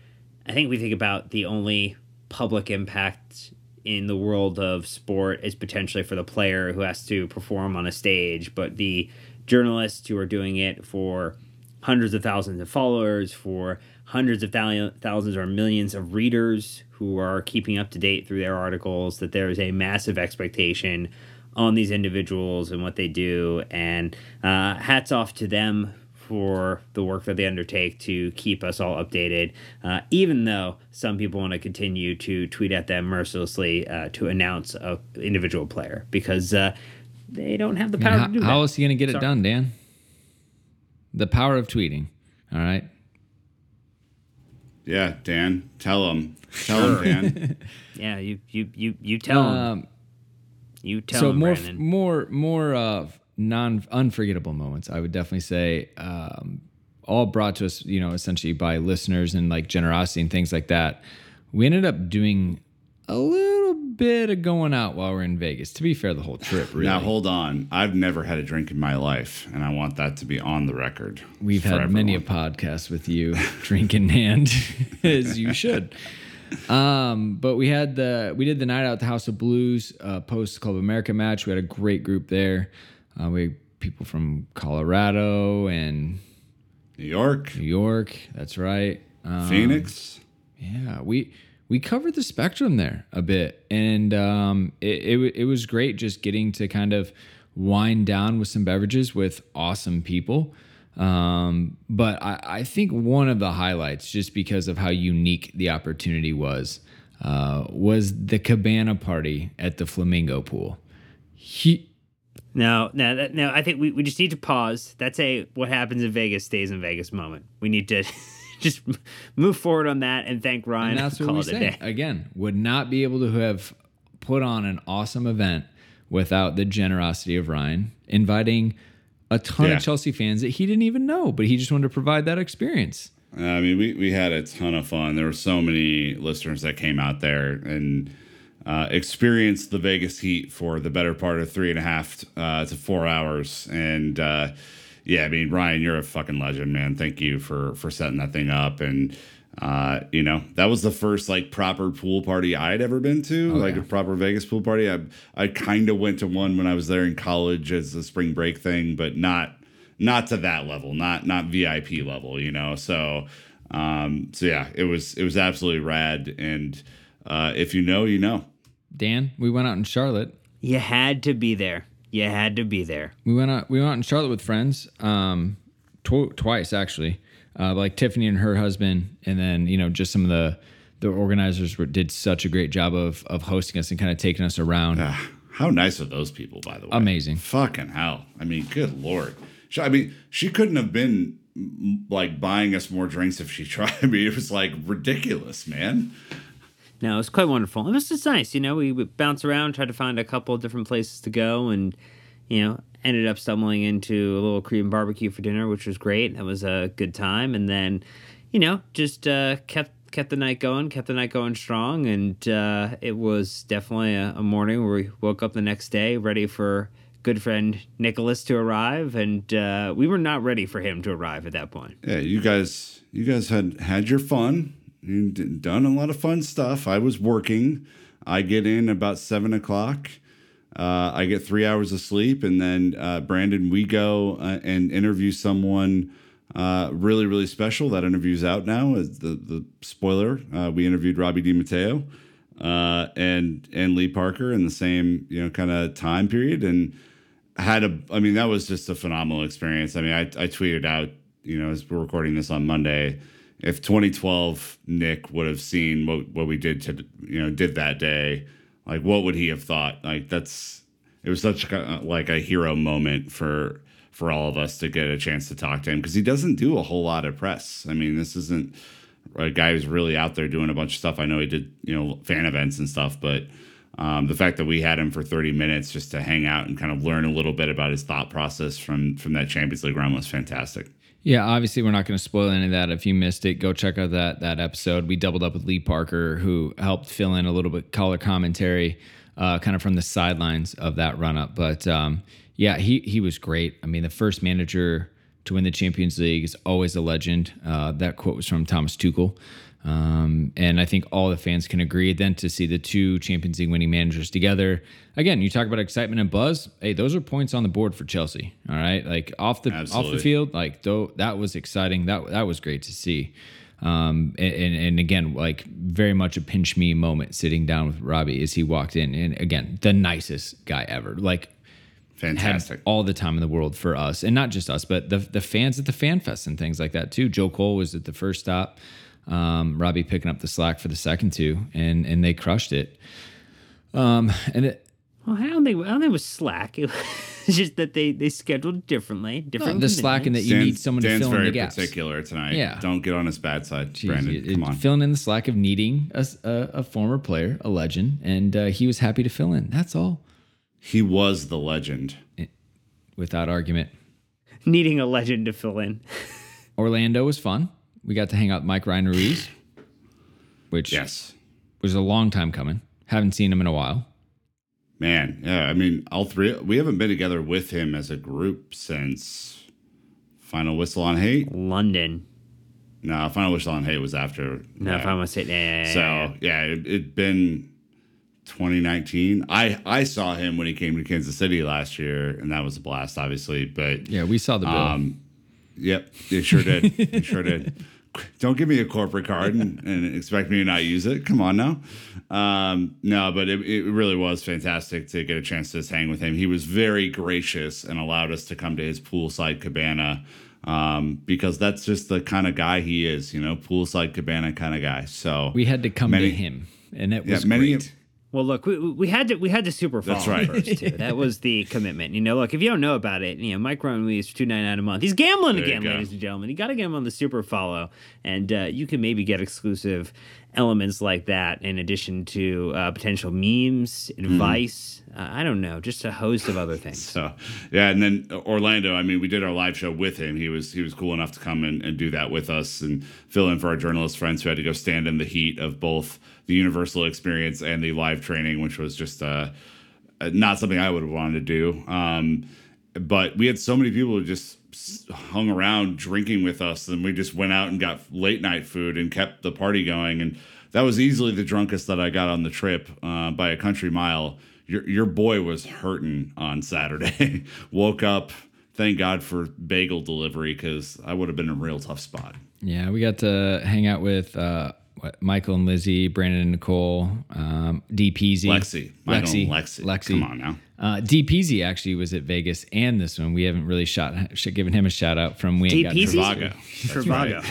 I think we think about the only public impact in the world of sport is potentially for the player who has to perform on a stage, but the journalists who are doing it for hundreds of thousands of followers, for hundreds of thousands or millions of readers who are keeping up to date through their articles, that there is a massive expectation on these individuals and what they do. And uh, hats off to them for the work that they undertake to keep us all updated, uh, even though some people want to continue to tweet at them mercilessly uh, to announce a individual player because uh, they don't have the I mean, power how, to do how that. else are you going to get Sorry. it done, Dan? The power of tweeting. All right. yeah, Dan, tell him, tell him, Dan. [LAUGHS] Yeah, you you you you tell 'em. Um, You tell so him, more Brandon. more more uh non unforgettable moments i would definitely say um all brought to us you know essentially by listeners and like generosity and things like that. We ended up doing a little bit of going out while we're in vegas to be fair the whole trip really. Now hold on, I've never had a drink in my life, and I want that to be on the record. we've had many a podcast with you drink in hand [LAUGHS] as you should. Um but we had the we did the night out at the house of blues uh post club america match. We had a great group there uh, we had people from colorado and New York, new york that's right. Um, Phoenix. yeah we we covered the spectrum there a bit. And um it, it, it was great just getting to kind of wind down with some beverages with awesome people. Um but i i think one of the highlights just because of how unique the opportunity was uh was the cabana party at the flamingo pool. He No, no, that, no. I think we, we just need to pause. That's a what happens in Vegas stays in Vegas moment. We need to [LAUGHS] just move forward on that and thank Ryan. And that's what call we it say. Again, would not be able to have put on an awesome event without the generosity of Ryan inviting a ton Yeah. of Chelsea fans that he didn't even know, but he just wanted to provide that experience. I mean, we, we had a ton of fun. There were so many listeners that came out there and uh, experienced the Vegas heat for the better part of three and a half uh, to four hours. And uh, yeah, I mean, Ryan, you're a fucking legend, man. Thank you for for setting that thing up. And uh, you know, that was the first like proper pool party I'd ever been to, like yeah. a proper Vegas pool party. I I kind of went to one when I was there in college as a spring break thing, but not not to that level, not not VIP level, you know. So um so yeah, it was it was absolutely rad and uh if you know, you know. Dan, we went out in Charlotte. You had to be there. You had to be there. We went out. We went out in Charlotte with friends, um, tw- twice actually. Uh, like Tiffany and her husband, and then you know just some of the the organizers were, did such a great job of of hosting us and kind of taking us around. Ah, how nice are those people, by the way? Amazing. Fucking hell. I mean, good lord. She, I mean, she couldn't have been like buying us more drinks if she [LAUGHS] tried. I mean, it was like ridiculous, man. No, it was quite wonderful. It was just nice, you know. We would bounce around, tried to find a couple of different places to go, and you know, ended up stumbling into a little Korean barbecue for dinner, which was great. That was a good time, and then, you know, just uh, kept kept the night going, kept the night going strong, and uh, it was definitely a, a morning where we woke up the next day ready for good friend Nicholas to arrive, and uh, we were not ready for him to arrive at that point. Yeah, you guys, you guys had had your fun. You d- done a lot of fun stuff. I was working. I get in about seven o'clock. Uh, I get three hours of sleep, and then uh, Brandon, we go uh, and interview someone uh, really, really special. That interview's out now. Is the the spoiler? Uh, we interviewed Robbie DiMatteo uh, and and Lee Parker in the same you know kind of time period, and had a i mean that was just a phenomenal experience i mean i, I tweeted out you know as we're recording this on monday if 2012 nick would have seen what, what we did to you know did that day Like, what would he have thought? Like, that's it was such a, like a hero moment for for all of us to get a chance to talk to him because he doesn't do a whole lot of press. I mean, this isn't a guy who's really out there doing a bunch of stuff. I know he did, you know, fan events and stuff, but um, the fact that we had him for 30 minutes just to hang out and kind of learn a little bit about his thought process from from that Champions League run was fantastic. Yeah, obviously we're not going to spoil any of that. If you missed it, go check out that that episode. We doubled up with Lee Parker, who helped fill in a little bit color commentary, uh, kind of from the sidelines of that run up. But um, yeah, he he was great. I mean, the first manager to win the Champions League is always a legend. Uh, that quote was from Thomas Tuchel. Um, and I think all the fans can agree. Then to see the two Champions League winning managers together, again, you talk about excitement and buzz. Hey, those are points on the board for Chelsea. All right, like off the Absolutely. off the field, like though that was exciting. That that was great to see. Um, and, and and again, like very much a pinch me moment sitting down with Robbie as he walked in, and again, the nicest guy ever. Like Fantastic. all the time in the world for us, and not just us, but the the fans at the fan fest and things like that too. Joe Cole was at the first stop. Um, Robbie picking up the slack for the second two, and and they crushed it. Um, and it, Well, I don't think I don't think it was slack. It was [LAUGHS] just that they they scheduled differently, different. the slack in that you need someone to fill in very the gaps. particular tonight. Yeah. Don't get on his bad side, Jeez, Brandon. it- Come on. filling in the slack of needing a a former player, a legend, and uh, he was happy to fill in. That's all, he was the legend. without argument. needing a legend to fill in. [LAUGHS] Orlando was fun. We got to hang out with Mike Ryan Ruiz, which Yes. was a long time coming. Haven't seen him in a while. Man, yeah. I mean, all three. We haven't been together with him as a group since Final Whistle on Hate. London. No, Final Whistle on Hate was after. No, if yeah. I want to say, yeah, So yeah, it, it'd been 2019. I I saw him when he came to Kansas City last year, and that was a blast, obviously. But Yeah, we saw the bill. um, yep, it sure did. it sure did. [LAUGHS] Don't give me a corporate card and, [LAUGHS] and expect me to not use it. Come on now. Um, no, but it, it really was fantastic to get a chance to just hang with him. He was very gracious and allowed us to come to his poolside cabana um, because that's just the kind of guy he is, you know, poolside cabana kind of guy. So we had to come many- to him, and it yeah, was many- great. Well, look, we, we had to we had to super follow That's right. first too. That was the commitment. You know, look, if you don't know about it, you know, Mike leaves for two ninety nine a month. He's gambling There again, ladies and gentlemen. You got to get him on the super follow, and uh, you can maybe get exclusive elements like that in addition to uh, potential memes, Mm-hmm. advice. Uh, I don't know, just a host of other things. So yeah, and then Orlando. I mean, we did our live show with him. He was he was cool enough to come and, and do that with us and fill in for our journalist friends who had to go stand in the heat of both the Universal experience and the live training, which was just uh, uh, not something I would have wanted to do. Um, but we had so many people who just hung around drinking with us, and we just went out and got late night food and kept the party going. And that was easily the drunkest that I got on the trip uh, by a country mile. Your your boy was hurting on Saturday. [LAUGHS] Woke up. Thank God for bagel delivery because I would have been in a real tough spot. Yeah, we got to hang out with uh, what, Michael and Lizzie, Brandon and Nicole, um, D Peasy, Lexi, Michael and Lexi, Lexi. Come on now. Uh, D Peasy actually was at Vegas and this one. We haven't really shot sh- given him a shout out from we ain't got DPZ? Trivago. Trivago.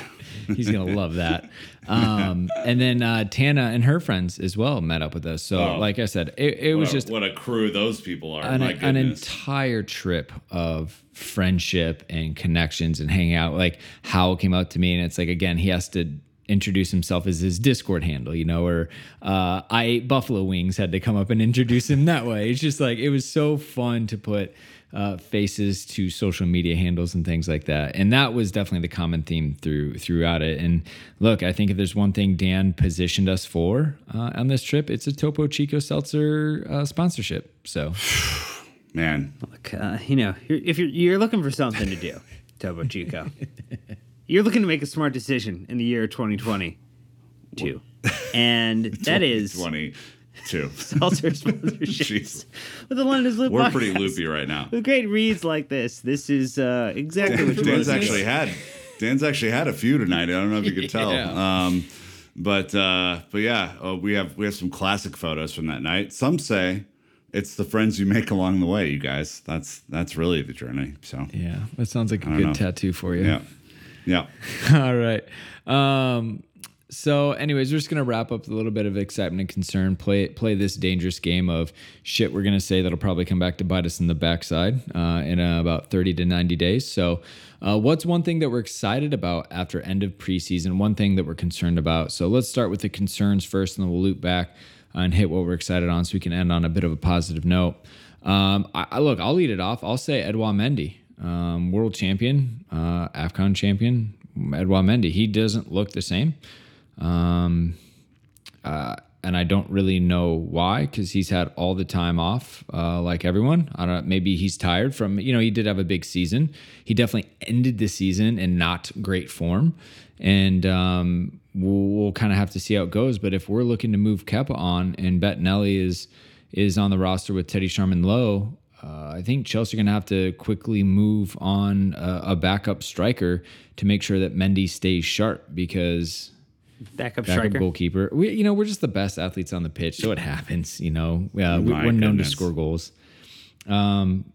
[LAUGHS] He's gonna love that. Um, and then uh, Tana and her friends as well met up with us. So, Oh. like I said, it, it was a- just what a crew those people are. an, My an entire trip of friendship and connections and hanging out. Like Howell came out to me, and it's like again, he has to introduce himself as his Discord handle, you know, or uh, I ate buffalo wings had to come up and introduce him that way. It's just like it was so fun to put uh, faces to social media handles and things like that, and that was definitely the common theme through throughout it. And look, I think if there's one thing Dan positioned us for uh, on this trip, it's a Topo Chico Seltzer uh, sponsorship. So. [SIGHS] man. Look, uh, you know, if you're you're looking for something to do, Topo Chico, [LAUGHS] you're looking to make a smart decision in the year 2022, and [LAUGHS] that is twenty two. [LAUGHS] seltzer sponsorship Jeez. with the London Loop We're podcast. pretty loopy right now. With great reads like this, this is uh, exactly what you want Dan's to actually had Dan's actually had a few tonight. I don't know if you could tell. [LAUGHS] Yeah. Um, but uh, but yeah, uh, we have we have some classic photos from that night. Some say it's the friends you make along the way. You guys, that's that's really the journey. So Yeah, that sounds like a good know. tattoo for you. yeah, yeah. [LAUGHS] All right. Um, So, anyways, we're just gonna wrap up a little bit of excitement and concern. Play play this dangerous game of shit. We're gonna say that'll probably come back to bite us in the backside uh, in uh, about thirty to ninety days. So, uh, what's one thing that we're excited about after end of preseason? One thing that we're concerned about. So, let's start with the concerns first, and then we'll loop back and hit what we're excited on, so we can end on a bit of a positive note. Um, I, I look, I'll lead it off. I'll say Edouard Mendy, um, world champion, uh, Afcon champion, Edouard Mendy. He doesn't look the same. Um, uh, and I don't really know why because he's had all the time off, uh, like everyone. I don't. Maybe he's tired from. You know, he did have a big season. He definitely ended the season in not great form, and um, we'll, we'll kind of have to see how it goes. But if we're looking to move Kepa on, and Bettinelli is is on the roster with Teddy Sharman Lowe, uh, I think Chelsea are going to have to quickly move on a, a, backup striker to make sure that Mendy stays sharp because backup, backup striker, goalkeeper. We, you know, we're just the best athletes on the pitch, so it happens. You know, uh, we, are known to score goals. Um,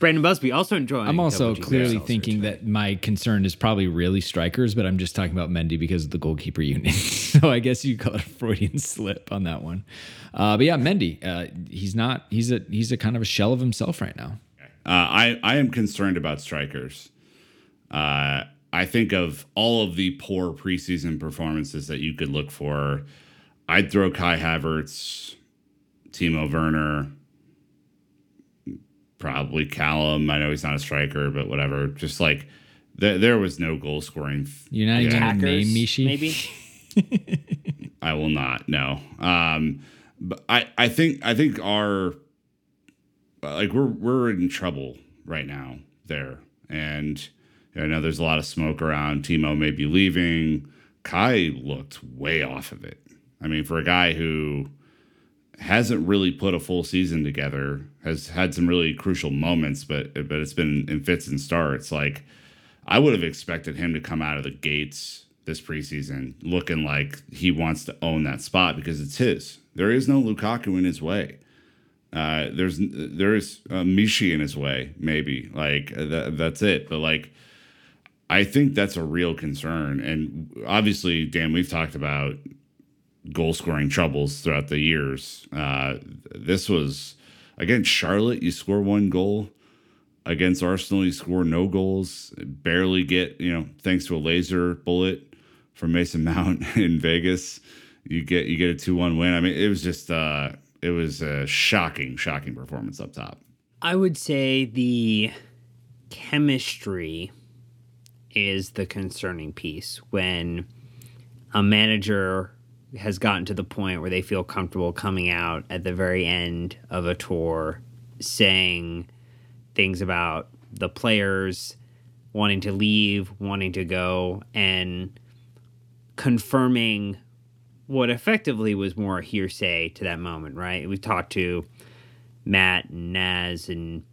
Brandon Busby also enjoying. I'm also clearly thinking that my concern is probably really strikers, but I'm just talking about Mendy because of the goalkeeper unit. [LAUGHS] so I guess you call it a Freudian [LAUGHS] slip on that one. Uh, but yeah, Mendy, uh, he's not. He's a he's a kind of a shell of himself right now. Uh, I I am concerned about strikers. Uh, I think of all of the poor preseason performances that you could look for. I'd throw Kai Havertz, Timo Werner, probably Callum. I know he's not a striker, but whatever. Just like th- there was no goal scoring. You're not even gonna name Michy, maybe. [LAUGHS] I will not. No. Um, but I I think I think our like we're we're in trouble right now there, and I know there's a lot of smoke around. Timo may be leaving. Kai looked way off of it. I mean, for a guy who hasn't really put a full season together, has had some really crucial moments, but but it's been in fits and starts. Like I would have expected him to come out of the gates this preseason looking like he wants to own that spot because it's his. There is no Lukaku in his way. Uh, there's there is uh, Michy in his way, maybe like that, that's it. But like, I think that's a real concern. And obviously, Dan, we've talked about goal scoring troubles throughout the years. Uh, this was against Charlotte, you score one goal. Against Arsenal, you score no goals. Barely get, you know, thanks to a laser bullet from Mason [LAUGHS] Mount in Vegas, you get you get a two one win. I mean, it was just uh, it was a shocking, shocking performance up top. I would say the chemistry is the concerning piece when a manager has gotten to the point where they feel comfortable coming out at the very end of a tour saying things about the players wanting to leave, wanting to go, and confirming what effectively was more hearsay to that moment, right? We talked to Matt and Naz and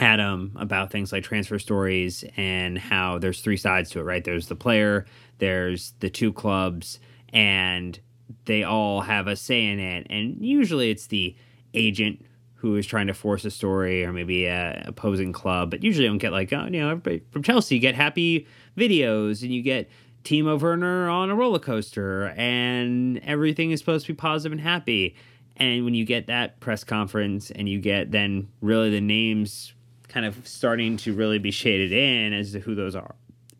Adam about things like transfer stories and how there's three sides to it, right? There's the player, there's the two clubs, and they all have a say in it. And usually it's the agent who is trying to force a story or maybe a opposing club, but usually you don't get like, oh, you know, everybody from Chelsea you get happy videos and you get Timo Werner on a roller coaster and everything is supposed to be positive and happy. And when you get that press conference and you get then really the names kind of starting to really be shaded in as to who those are,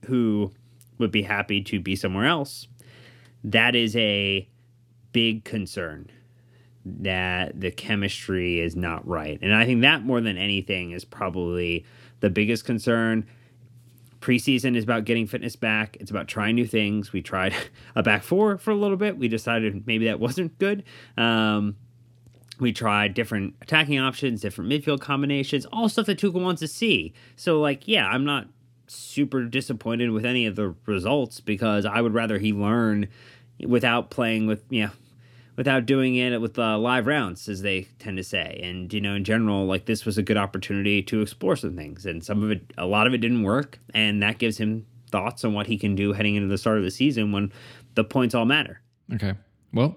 who would be happy to be somewhere else that is a big concern that the chemistry is not right. And I think that more than anything is probably the biggest concern. Preseason is about getting fitness back. It's about trying new things. We tried [LAUGHS] a back four for a little bit. We decided maybe that wasn't good. Um, we tried different attacking options, different midfield combinations, all stuff that Tuchel wants to see. So, like, yeah, I'm not super disappointed with any of the results because I would rather he learn without playing with yeah, you know, without doing it with uh, live rounds as they tend to say. And you know, in general, like this was a good opportunity to explore some things, and some of it, a lot of it didn't work, and that gives him thoughts on what he can do heading into the start of the season when the points all matter. Okay, well,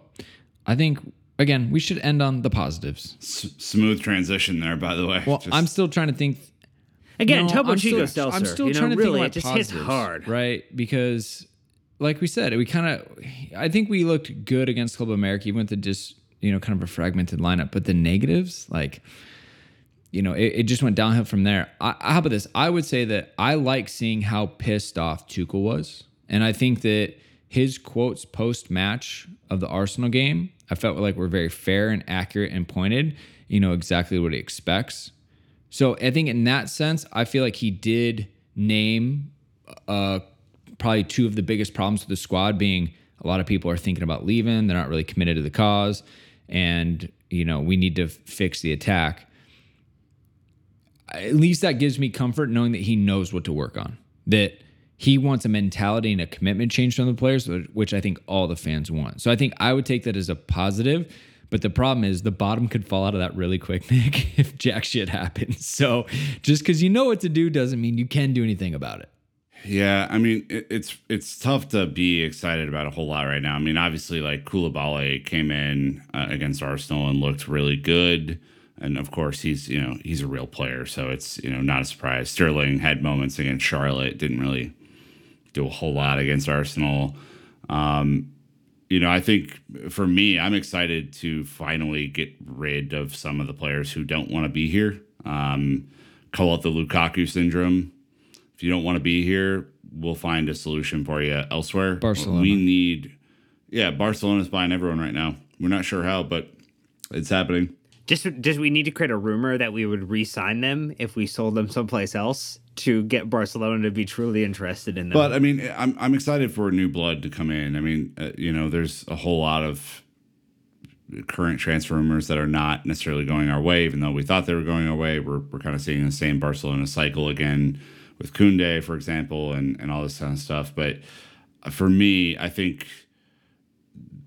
I think again we should end on the positives. S- smooth transition there, by the way. Well, Just... I'm still trying to think Again, you know, Topo Chico Seltzer. I'm still you know, trying to really, think about it just hits hard, right? Because like we said, we kind of, I think we looked good against Club America, even with the just, you know, kind of a fragmented lineup. But the negatives, like, you know, it, it just went downhill from there. I, how about this? I would say that I like seeing how pissed off Tuchel was. And I think that his quotes post match of the Arsenal game, I felt like were very fair and accurate and pointed. You know, exactly what he expects. So I think in that sense, I feel like he did name uh, probably two of the biggest problems with the squad being a lot of people are thinking about leaving. They're not really committed to the cause. And, you know, we need to fix the attack. At least that gives me comfort knowing that he knows what to work on. That he wants a mentality and a commitment change from the players, which I think all the fans want. So I think I would take that as a positive. But the problem is the bottom could fall out of that really quick, [LAUGHS] Nick, if jack shit happens. So just because you know what to do doesn't mean you can do anything about it. Yeah, I mean it, it's it's tough to be excited about a whole lot right now. I mean, obviously, like Koulibaly came in uh, against Arsenal and looked really good, and of course he's you know he's a real player, so it's you know not a surprise. Sterling had moments against Charlotte, didn't really do a whole lot against Arsenal. Um, you know, I think for me, I'm excited to finally get rid of some of the players who don't want to be here. Um, call it the Lukaku syndrome if you don't want to be here, we'll find a solution for you elsewhere. Barcelona. We need, yeah, Barcelona's buying everyone right now. We're not sure how, but it's happening. Just, just we need to create a rumor that we would re-sign them if we sold them someplace else to get Barcelona to be truly interested in them. But I mean, I'm I'm excited for new blood to come in. I mean, uh, you know, there's a whole lot of current transfer rumors that are not necessarily going our way, even though we thought they were going our way. We're we're kind of seeing the same Barcelona cycle again with Koundé, for example, and, and all this kind of stuff. But for me, I think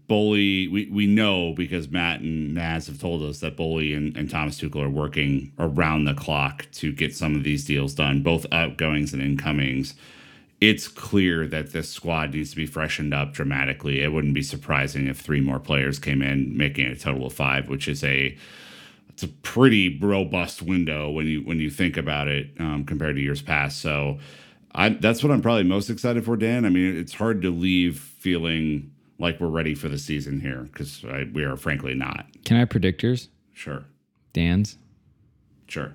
Boehly, we, we know because Matt and Naz have told us that Boehly and, and Thomas Tuchel are working around the clock to get some of these deals done, both outgoings and incomings. It's clear that this squad needs to be freshened up dramatically. It wouldn't be surprising if three more players came in, making a total of five, which is a it's a pretty robust window when you when you think about it um, compared to years past. So I that's what I'm probably most excited for, Dan. I mean, it's hard to leave feeling like we're ready for the season here because we are frankly not. Can I predict yours? Sure. Dan's. Sure.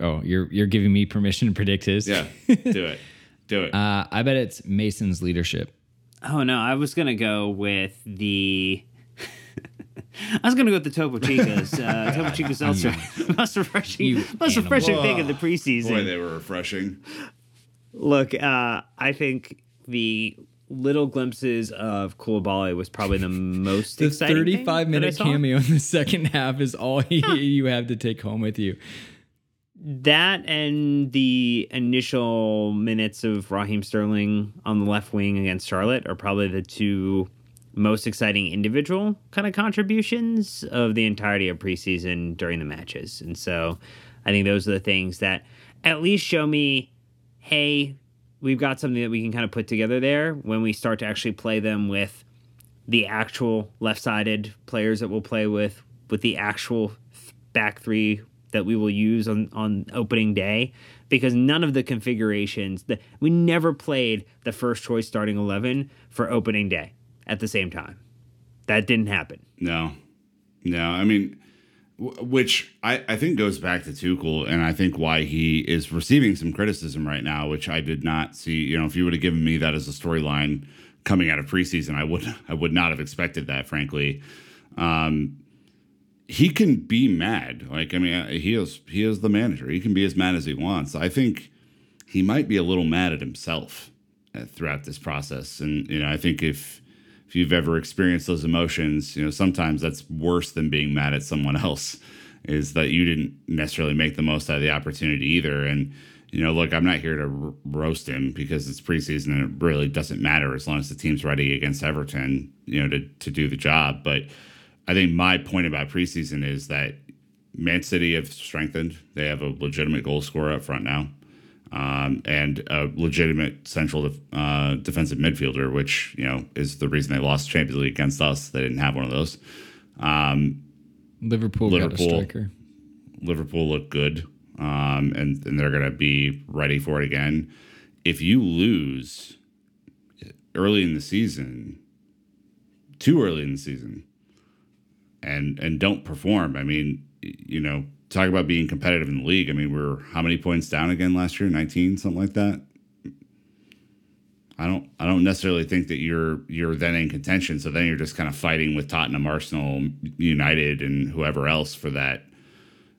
Oh, you're you're giving me permission to predict his. Yeah, [LAUGHS] do it, do it. Uh, I bet it's Mason's leadership. Oh no, I was gonna go with the [LAUGHS] I was gonna go with the Topo Chicas. Uh, [LAUGHS] Topo Chico seltzer. most refreshing, You most animal. refreshing thing in the preseason. Boy, they were refreshing. Look, uh, I think the little glimpses of Koulibaly was probably the [LAUGHS] most The exciting. thing 35 that I minute cameo in the second half is all he, you have to take home with you. That and the initial minutes of Raheem Sterling on the left wing against Charlotte are probably the two most exciting individual kind of contributions of the entirety of preseason during the matches. And so I think those are the things that at least show me, hey, we've got something that we can kind of put together there when we start to actually play them with the actual left-sided players that we'll play with, with the actual back three that we will use on, on opening day because none of the configurations that we never played the first choice starting 11 for opening day at the same time. That didn't happen. No, no. I mean, which I, I think goes back to Tuchel, and I think why he is receiving some criticism right now, which I did not see. You know, if you would have given me that as a storyline coming out of preseason, I would [LAUGHS] I would not have expected that, frankly. Um, he can be mad. Like I mean, he is he is the manager. He can be as mad as he wants. I think he might be a little mad at himself uh, throughout this process, and you know, I think if if you've ever experienced those emotions, you know, sometimes that's worse than being mad at someone else is that you didn't necessarily make the most out of the opportunity either. And, you know, look, I'm not here to r- roast him because it's preseason and it really doesn't matter as long as the team's ready against Everton, you know, to, to do the job. But I think my point about preseason is that Man City have strengthened. They have a legitimate goal scorer up front now um, and a legitimate central def- uh, defensive midfielder, which you know is the reason they lost Champions League against us. They didn't have one of those. Um, Liverpool, got a Liverpool. striker. Liverpool look good, um, and and they're going to be ready for it again. If you lose, early in the season, too early in the season, and and don't perform. I mean, you know, talk about being competitive in the league. I mean, we're how many points down again last year? Nineteen, something like that. I don't I don't necessarily think that you're you're then in contention. So then you're just kind of fighting with Tottenham, Arsenal, United, and whoever else for that,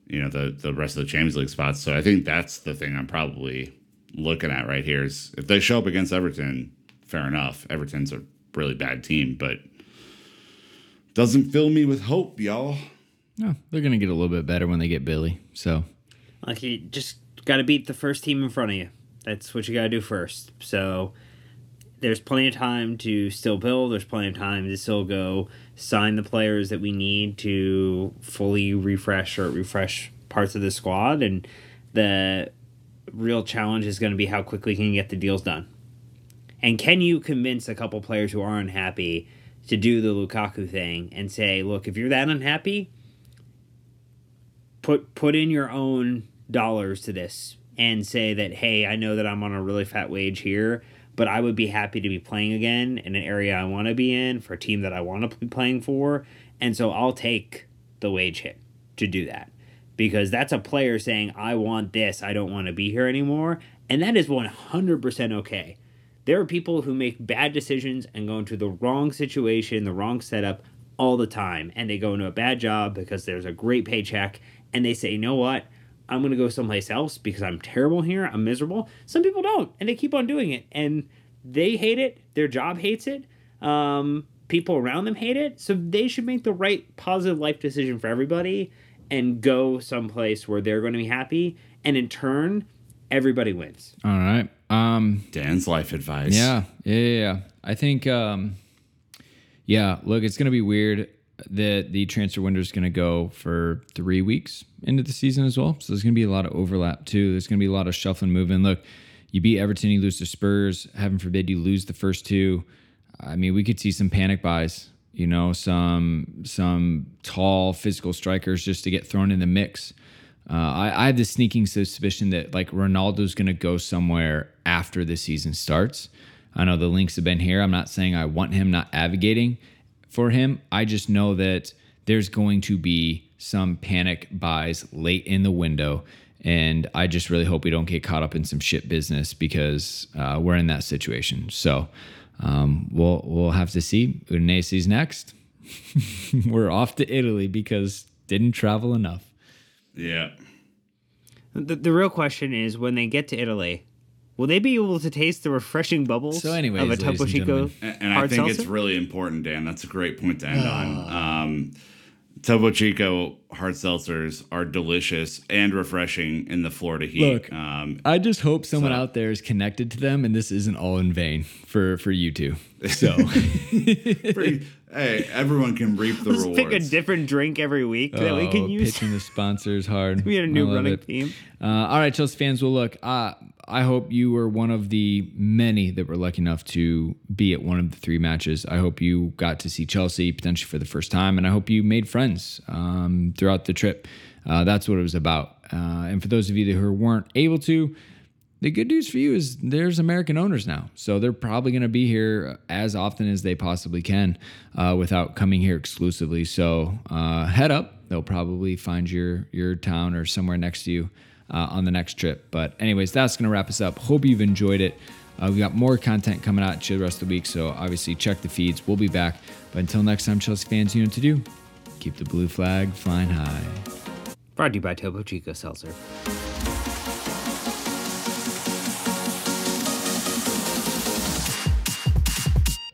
you know, the the rest of the Champions League spots. So I think that's the thing I'm probably looking at right here is if they show up against Everton, fair enough. Everton's a really bad team, but doesn't fill me with hope, y'all. No, they're gonna get a little bit better when they get Billy. So Like you just got to beat the first team in front of you. That's what you got to do first. So there's plenty of time to still build. There's plenty of time to still go sign the players that we need to fully refresh or refresh parts of the squad. And the real challenge is going to be how quickly can you get the deals done. And can you convince a couple players who are unhappy to do the Lukaku thing and say, look, if you're that unhappy, put put in your own dollars to this and say that hey i know that i'm on a really fat wage here but i would be happy to be playing again in an area i want to be in for a team that i want to be playing for. And so i'll take the wage hit to do that because that's a player saying i want this. I don't want to be here anymore. And that is 100% okay. There are people who make bad decisions and go into the wrong situation the wrong setup all the time. And they go into a bad job because there's a great paycheck and they say, you know what? I'm going to go someplace else because I'm terrible here. I'm miserable. Some people don't, and they keep on doing it, and they hate it. Their job hates it. Um, people around them hate it. So they should make the right positive life decision for everybody and go someplace where they're going to be happy. And in turn, everybody wins. all right. Um, Dan's life advice. Yeah, yeah, yeah. yeah. I think, um, yeah. Look, it's gonna be weird that the transfer window is gonna go for three weeks into the season as well. So there's gonna be a lot of overlap too. There's gonna be a lot of shuffling, moving. Look, you beat Everton, you lose to Spurs. Heaven forbid you lose the first two. I mean, we could see some panic buys. You know, some some tall physical strikers just to get thrown in the mix. Uh, I, I have the sneaking suspicion that like Ronaldo's going to go somewhere after the season starts. I know the links have been here. I'm not saying I want him, not advocating for him. I just know that there's going to be some panic buys late in the window. And I just really hope we don't get caught up in some shit business because uh, we're in that situation. So um, we'll we'll have to see. Udinese's next. [LAUGHS] we're off to Italy because didn't travel enough. Yeah. The, the real question is when they get to Italy, will they be able to taste the refreshing bubbles So anyways, of a ladies and Topo Chico. And, and I think seltzer? it's really important, Dan. That's a great point to end Oh. on. Um, Topo Chico hard seltzers are delicious and refreshing in the Florida heat. Look, um, I just hope someone So- out there is connected to them, and this isn't all in vain for for you two. So [LAUGHS] [LAUGHS] pretty- hey, everyone can reap the Let's rewards. pick a different drink every week that we can Oh, use. pitching the sponsors hard. [LAUGHS] We had a new running it. theme. Uh, all right, Chelsea fans. Well, look, uh, I hope you were one of the many that were lucky enough to be at one of the three matches. I hope you got to see Chelsea potentially for the first time, and I hope you made friends um, throughout the trip. Uh, that's what it was about. Uh, and for those of you who weren't able to, the good news for you is there's American owners now. So they're probably going to be here as often as they possibly can uh, without coming here exclusively. So uh, head up. They'll probably find your, your town or somewhere next to you uh, on the next trip. But, anyways, that's going to wrap us up. Hope you've enjoyed it. Uh, we got more content coming out to the rest of the week. So obviously, check the feeds. We'll be back. But until next time, Chelsea fans, you know what to do. Keep the blue flag flying high. Brought to you by Topo Chico Seltzer.